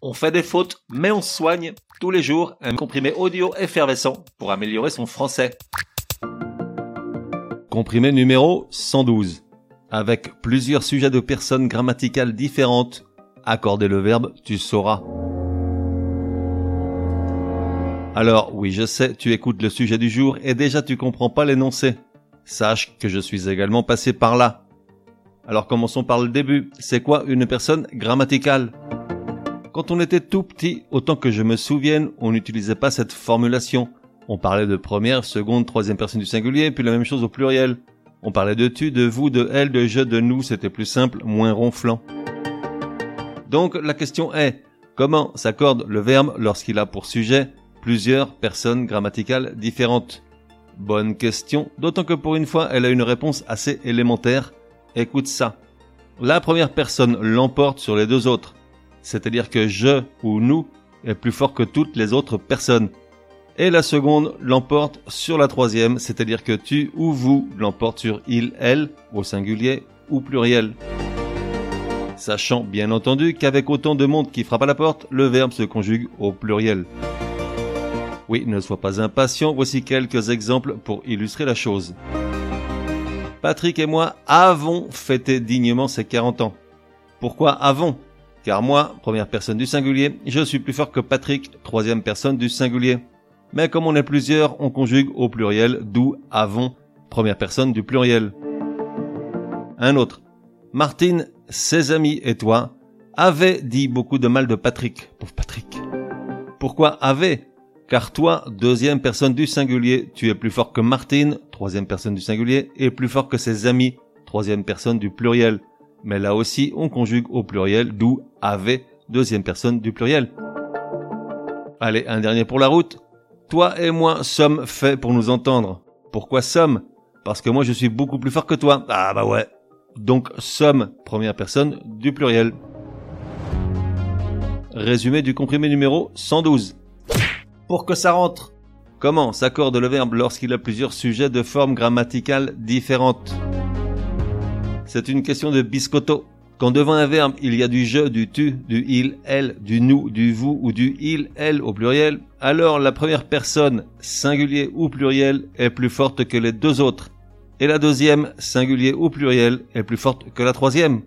On fait des fautes, mais on soigne tous les jours un comprimé audio effervescent pour améliorer son français. Comprimé numéro 112. Avec plusieurs sujets de personnes grammaticales différentes, accorder le verbe, tu sauras. Alors, oui, je sais, tu écoutes le sujet du jour et déjà tu comprends pas l'énoncé. Sache que je suis également passé par là. Alors commençons par le début. C'est quoi une personne grammaticale? Quand on était tout petit, autant que je me souvienne, on n'utilisait pas cette formulation. On parlait de première, seconde, troisième personne du singulier, puis la même chose au pluriel. On parlait de tu, de vous, de elle, de je, de nous, c'était plus simple, moins ronflant. Donc la question est, comment s'accorde le verbe lorsqu'il a pour sujet plusieurs personnes grammaticales différentes? Bonne question, d'autant que pour une fois elle a une réponse assez élémentaire. Écoute ça. La première personne l'emporte sur les deux autres. C'est-à-dire que je ou nous est plus fort que toutes les autres personnes. Et la seconde l'emporte sur la troisième, c'est-à-dire que tu ou vous l'emporte sur il, elle, au singulier ou pluriel sachant bien entendu qu'avec autant de monde qui frappe à la porte, le verbe se conjugue au pluriel. Oui, ne sois pas impatient, voici quelques exemples pour illustrer la chose. Patrick et moi avons fêté dignement ses 40 ans. Pourquoi avons? Car moi, première personne du singulier, je suis plus fort que Patrick, troisième personne du singulier. Mais comme on est plusieurs, on conjugue au pluriel, d'où avons, première personne du pluriel. Un autre. Martine ses amis et toi avaient dit beaucoup de mal de Patrick. Pauvre Patrick. Pourquoi avait Car toi, deuxième personne du singulier, tu es plus fort que Martine, troisième personne du singulier, et plus fort que ses amis, troisième personne du pluriel. Mais là aussi, on conjugue au pluriel, d'où avait, deuxième personne du pluriel. Allez, un dernier pour la route. Toi et moi sommes faits pour nous entendre. Pourquoi sommes? Parce que moi je suis beaucoup plus fort que toi. Ah bah ouais, donc somme, première personne du pluriel. Résumé du comprimé numéro 112. Pour que ça rentre, comment s'accorde le verbe lorsqu'il a plusieurs sujets de forme grammaticale différentes? C'est une question de biscotto. Quand devant un verbe il y a du je, du tu, du il, elle, du nous, du vous ou du il, elle au pluriel, alors la première personne, singulier ou pluriel, est plus forte que les deux autres et la deuxième, singulier ou pluriel, est plus forte que la troisième.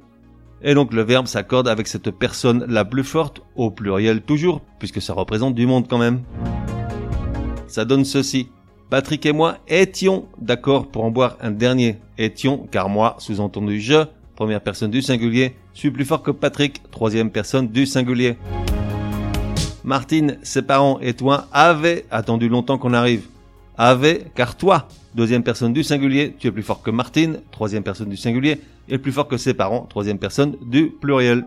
Et donc le verbe s'accorde avec cette personne la plus forte, au pluriel toujours, puisque ça représente du monde quand même. Ça donne ceci. Patrick et moi étions d'accord pour en boire un dernier. Étions, car moi, sous-entendu je, première personne du singulier, suis plus fort que Patrick, troisième personne du singulier. Martine, ses parents et toi avaient attendu longtemps qu'on arrive. Avait, car toi, deuxième personne du singulier, tu es plus fort que Martine, troisième personne du singulier, et plus fort que ses parents, troisième personne du pluriel.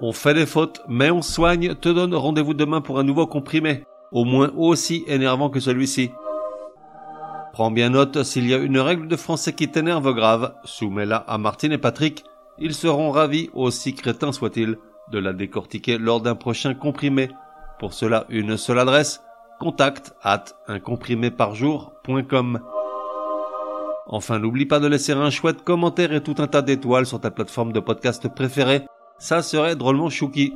On fait des fautes, mais on soigne, te donne rendez-vous demain pour un nouveau comprimé, au moins aussi énervant que celui-ci. Prends bien note, s'il y a une règle de français qui t'énerve grave, soumets-la à Martine et Patrick, ils seront ravis, aussi crétins soient-ils, de la décortiquer lors d'un prochain comprimé. Pour cela, une seule adresse, contact at uncompriméparjour.com. Enfin, n'oublie pas de laisser un chouette commentaire et tout un tas d'étoiles sur ta plateforme de podcast préférée. Ça serait drôlement chouki.